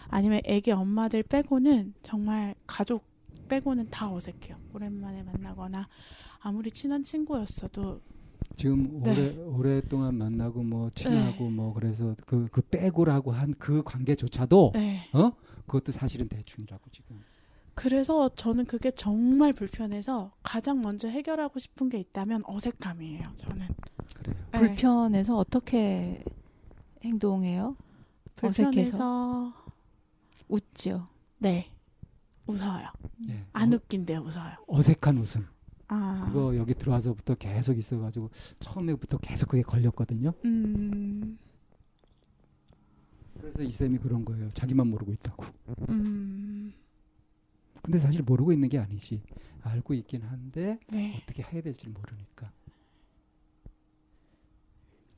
아니면 애기 엄마들 빼고는 정말 가족 빼고는 다 어색해요. 오랜만에 만나거나 아무리 친한 친구였어도 지금 네. 오래 오랫동안 만나고 뭐 친하고 뭐 그래서 그그 빼고라고 한 그 관계조차도 네. 어 그것도 사실은 대충이라고 지금. 그래서 저는 그게 정말 불편해서 가장 먼저 해결하고 싶은 게 있다면 어색함이에요. 저는 그래요. 네. 불편해서 어떻게 행동해요? 어색해서 불편해서 웃죠. 네 웃어요. 예. 안 어, 웃긴데 웃어요. 어색한 웃음. 아 그거 여기 들어와서부터 계속 있어가지고 처음에부터 계속 그게 걸렸거든요. 음, 그래서 이 쌤이 그런 거예요. 자기만 모르고 있다고. 음, 근데 사실 모르고 있는 게 아니지. 알고 있긴 한데 네, 어떻게 해야 될지 모르니까.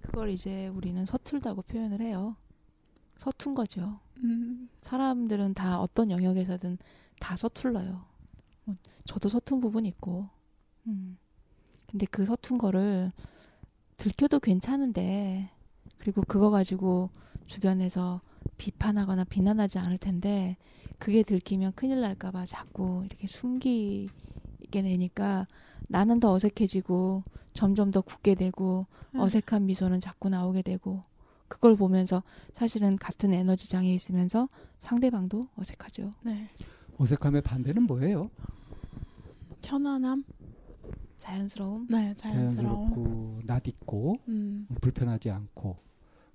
그걸 이제 우리는 서툴다고 표현을 해요. 서툰 거죠. 음, 사람들은 다 어떤 영역에서든 다 서툴러요. 뭐, 저도 서툰 부분이 있고. 음. 근데 그 서툰 거를 들켜도 괜찮은데, 그리고 그거 가지고 주변에서 비판하거나 비난하지 않을 텐데 그게 들키면 큰일 날까봐 자꾸 이렇게 숨기게 되니까 나는 더 어색해지고 점점 더 굳게 되고 음. 어색한 미소는 자꾸 나오게 되고 그걸 보면서 사실은 같은 에너지 장에 있으면서 상대방도 어색하죠. 네. 어색함의 반대는 뭐예요? 편안함. 자연스러움. 네, 자연스러움. 자연스럽고 낯익고 음. 불편하지 않고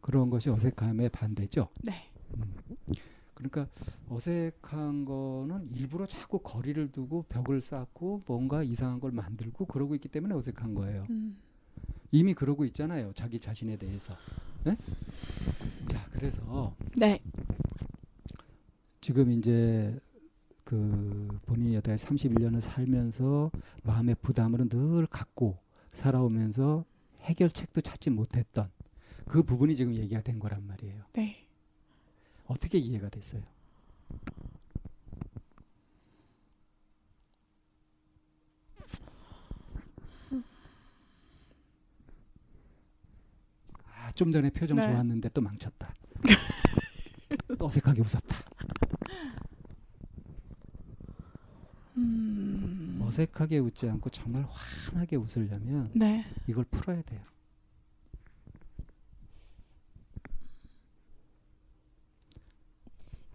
그런 것이 어색함의 반대죠. 네. 음. 그러니까 어색한 거는 일부러 자꾸 거리를 두고 벽을 쌓고 뭔가 이상한 걸 만들고 그러고 있기 때문에 어색한 거예요. 음. 이미 그러고 있잖아요. 자기 자신에 대해서. 네? 자, 그래서 네. 지금 이제 그 본인이 여태 31년을 살면서 마음의 부담을 늘 갖고 살아오면서 해결책도 찾지 못했던 그 부분이 지금 얘기가 된 거란 말이에요. 네. 어떻게 이해가 됐어요? 아, 좀 전에 표정 네. 좋았는데 또 망쳤다. 또 어색하게 웃었다. 어색하게 웃지 않고 정말 환하게 웃으려면 네. 이걸 풀어야 돼요.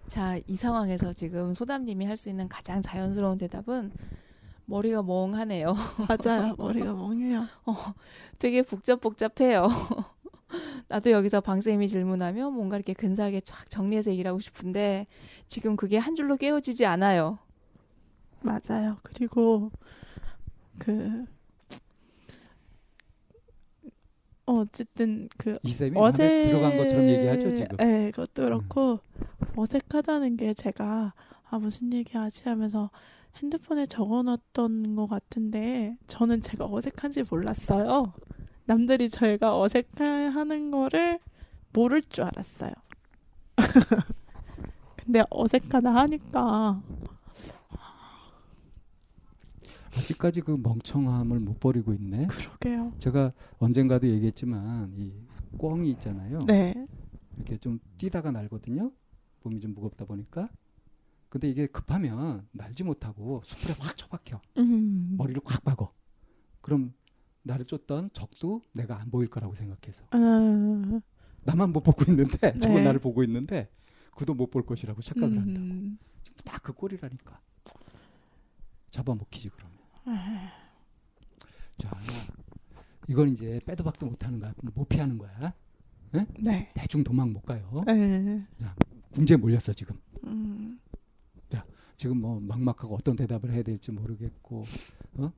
자, 이 상황에서 지금 소담님이 할 수 있는 가장 자연스러운 대답은 머리가 멍하네요. 맞아요. 머리가 멍해요. 되게 복잡복잡해요. 나도 여기서 방쌤이 질문하면 뭔가 이렇게 근사하게 쫙 정리해서 얘기를 하고 싶은데 지금 그게 한 줄로 깨어지지 않아요. 맞아요. 그리고 그 어, 어쨌든 그 이 쌤이 어색 들어간 것처럼 얘기하죠 지금. 음. 네, 그것도 그렇고 어색하다는 게 제가 아 무슨 얘기하지 하면서 핸드폰에 적어놨던 것 같은데 저는 제가 어색한지 몰랐어요. 남들이 저희가 어색해하는 거를 모를 줄 알았어요. 근데 어색하다 하니까 아직까지 그 멍청함을 못 버리고 있네. 그러게요. 제가 언젠가도 얘기했지만 이 꿩이 있잖아요. 네, 이렇게 좀 뛰다가 날거든요. 몸이 좀 무겁다 보니까. 근데 이게 급하면 날지 못하고 숲에 확 처박혀. 음, 머리를 확 박어. 그럼 나를 쫓던 적도 내가 안 보일 거라고 생각해서 아, 나만 못 보고 있는데 저건 네. 나를 보고 있는데 그도 못 볼 것이라고 착각을 한다고. 음, 딱그 꼴이라니까. 잡아먹히지 그러면. 자, 이건 이제 빼도 박도 못하는 거야. 못 피하는 거야. 네, 대충 도망 못 가요. 네, 궁지에 몰렸어 지금. 음, 지금 뭐 막막하고 어떤 대답을 해야 될지 모르겠고, 어?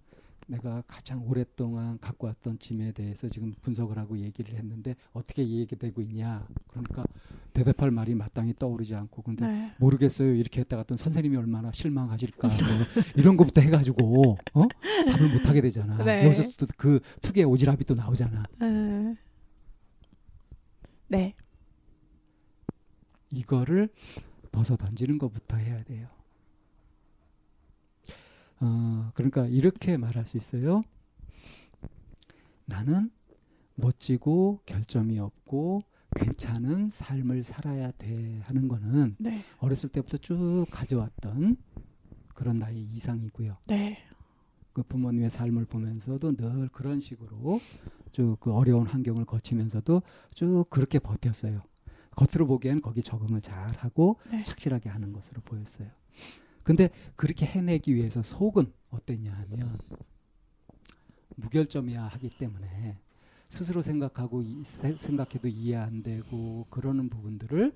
내가 가장 오랫동안 갖고 왔던 짐에 대해서 지금 분석을 하고 얘기를 했는데 어떻게 얘기되고 있냐. 그러니까 대답할 말이 마땅히 떠오르지 않고 근데 네, 모르겠어요. 이렇게 했다가 또 선생님이 얼마나 실망하실까 뭐 이런 것부터 해가지고 어? 답을 못 하게 되잖아. 네. 여기서 또 그 특유의 오지랖이 또 나오잖아. 네, 네, 이거를 벗어 던지는 것부터 해야 돼요. 어, 그러니까 이렇게 말할 수 있어요. 나는 멋지고 결점이 없고 괜찮은 삶을 살아야 돼 하는 거는 네, 어렸을 때부터 쭉 가져왔던 그런 나의 이상이고요. 네, 그 부모님의 삶을 보면서도 늘 그런 식으로 쭉 그 어려운 환경을 거치면서도 쭉 그렇게 버텼어요. 겉으로 보기엔 거기 적응을 잘 하고 네. 착실하게 하는 것으로 보였어요. 근데 그렇게 해내기 위해서 속은 어땠냐 하면 무결점이야 하기 때문에 스스로 생각하고 이- 세- 생각해도 이해 안 되고 그러는 부분들을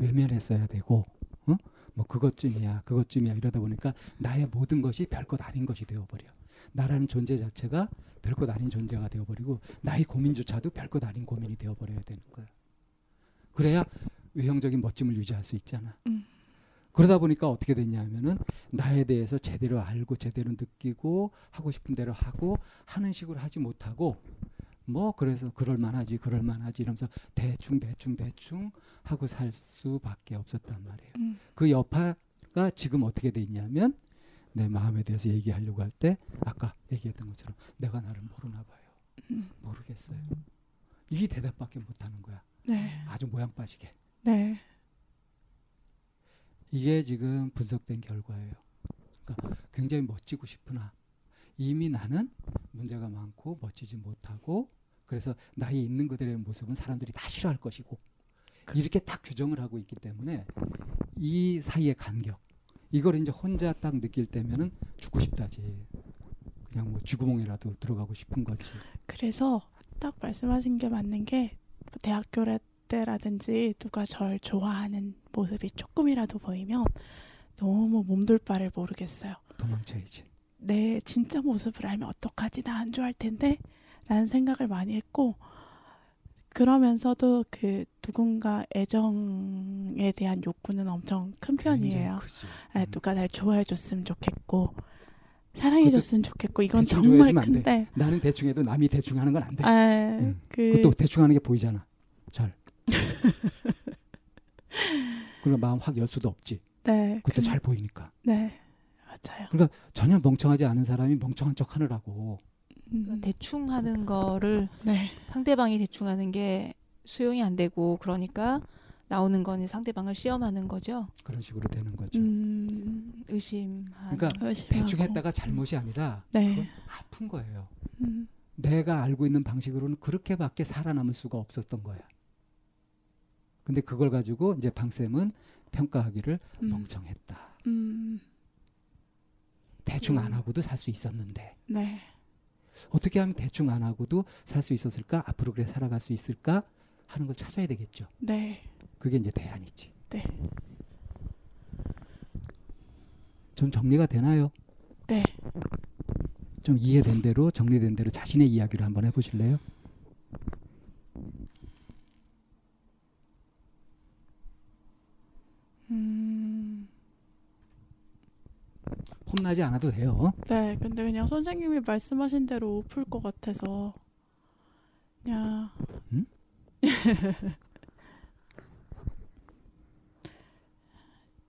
외면했어야 되고 어? 뭐 그것쯤이야 그것쯤이야 이러다 보니까 나의 모든 것이 별것 아닌 것이 되어버려 나라는 존재 자체가 별것 아닌 존재가 되어버리고 나의 고민조차도 별것 아닌 고민이 되어버려야 되는 거야 그래야 외형적인 멋짐을 유지할 수 있잖아 음. 그러다 보니까 어떻게 됐냐 하면은 나에 대해서 제대로 알고 제대로 느끼고 하고 싶은 대로 하고 하는 식으로 하지 못하고 뭐 그래서 그럴 만하지 그럴 만하지 이러면서 대충 대충 대충 하고 살 수밖에 없었단 말이에요. 음, 그 여파가 지금 어떻게 돼 있냐면 내 마음에 대해서 얘기하려고 할 때 아까 얘기했던 것처럼 내가 나를 모르나 봐요. 음. 모르겠어요. 이 대답밖에 못 하는 거야. 네, 아주 모양 빠지게. 네, 이게 지금 분석된 결과예요. 그러니까 굉장히 멋지고 싶으나 이미 나는 문제가 많고 멋지지 못하고 그래서 나이 있는 그들의 모습은 사람들이 다 싫어할 것이고 이렇게 딱 규정을 하고 있기 때문에 이 사이의 간격 이걸 이제 혼자 딱 느낄 때면은 죽고 싶다지 그냥 뭐 쥐구멍이라도 들어가고 싶은 거지 그래서 딱 말씀하신 게 맞는 게 대학교 때라든지 누가 절 좋아하는 모습이 조금이라도 보이면 너무 몸둘 바를 모르겠어요. 도망쳐야지 내 진짜 모습을 알면 어떡하지 나 안 좋아할 텐데 라는 생각을 많이 했고 그러면서도 그 누군가 애정에 대한 욕구는 엄청 큰 편이에요. 아, 음. 누가 날 좋아해 줬으면 좋겠고 사랑해 줬으면 좋겠고 이건 정말. 큰데 나는 대충 해도 남이 대충 하는 건 안 돼. 아, 응. 그 그것도 대충 하는 게 보이잖아. 잘. 그럼 마음 확 열 수도 없지. 네, 그것도 그- 잘 보이니까. 네, 맞아요. 전혀 멍청하지 않은 사람이 멍청한 척 하느라고. 음, 대충 하는 거를 네, 상대방이 대충 하는 게 수용이 안 되고 그러니까 나오는 거는 상대방을 시험하는 거죠. 그런 식으로 되는 거죠. 음, 의심하는. 그러니까 열심히 대충. 했다가 잘못이 아니라 네, 그건 아픈 거예요. 음, 내가 알고 있는 방식으로는 그렇게밖에 살아남을 수가 없었던 거야. 근데 그걸 가지고 이제 방쌤은 평가하기를 음, 멍청했다. 음, 대충 음. 안 하고도 살 수 있었는데 네, 어떻게 하면 대충 안 하고도 살 수 있었을까? 앞으로 그래 살아갈 수 있을까? 하는 걸 찾아야 되겠죠. 네, 그게 이제 대안이지. 네. 좀 정리가 되나요? 네. 좀 이해된 대로 정리된 대로 자신의 이야기를 한번 해보실래요? 음, 혼나지 않아도 돼요. 네. 근데 그냥 선생님이 말씀하신 대로 풀 것 같아서 그냥 음?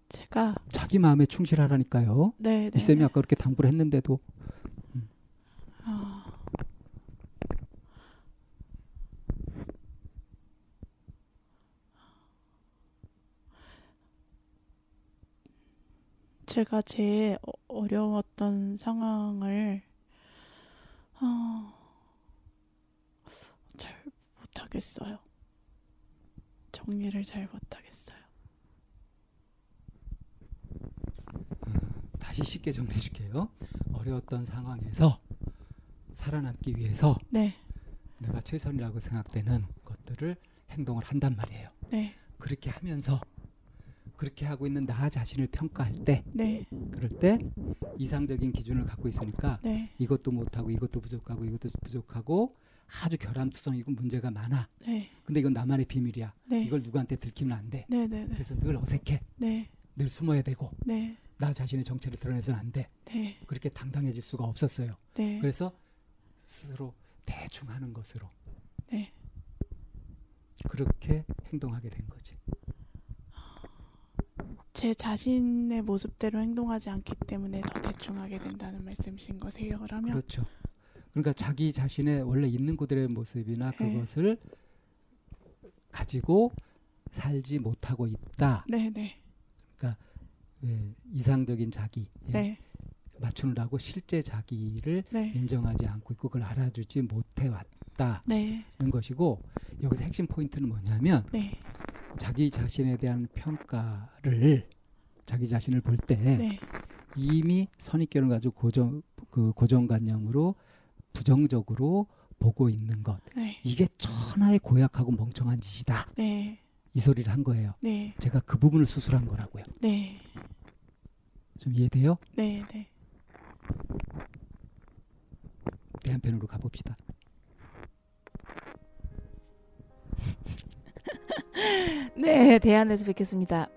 제가 자기 마음에 충실하라니까요. 네, 네. 이 쌤이 아까 그렇게 당부를 했는데도 아, 제가 제일 어- 어려웠던 상황을 어, 잘 못하겠어요. 정리를 잘 못하겠어요. 다시 쉽게 정리해 줄게요. 어려웠던 상황에서 살아남기 위해서 네, 내가 최선이라고 생각되는 것들을 행동을 한단 말이에요. 네, 그렇게 하면서 그렇게 하고 있는 나 자신을 평가할 때 네, 그럴 때 이상적인 기준을 갖고 있으니까 네, 이것도 못하고 이것도 부족하고 이것도 부족하고 아주 결함투성이고 문제가 많아. 네, 근데 이건 나만의 비밀이야. 네, 이걸 누구한테 들키면 안 돼. 네, 네, 네, 그래서 늘 어색해. 네, 늘 숨어야 되고 네, 나 자신의 정체를 드러내서는 안 돼. 네, 그렇게 당당해질 수가 없었어요. 네, 그래서 스스로 대충 하는 것으로 네. 그렇게 행동하게 된. 제 자신의 모습대로 행동하지 않기 때문에 더 대충하게 된다는 말씀이신 거세요. 그러면 그렇죠. 그러니까 자기 자신의 원래 있는 그들의 모습이나 네. 그것을 가지고 살지 못하고 있다. 네, 네, 예, 이상적인 자기 예, 네, 맞추느라고 실제 자기를 네, 인정하지 않고 있고 그걸 알아주지 못해 왔다는 네, 것이고 여기서 핵심 포인트는 뭐냐면 네, 자기 자신에 대한 평가를 자기 자신을 볼때 네, 이미 선입견을 가지고 고정 그 고정관념으로 부정적으로 보고 있는 것 네, 이게 천하의 고약하고 멍청한 짓이다 네, 이 소리를 한 거예요. 네, 제가 그 부분을 수술한 거라고요. 네, 좀 이해돼요? 네, 네. 대한편으로 가봅시다. 네, 대안에서 뵙겠습니다.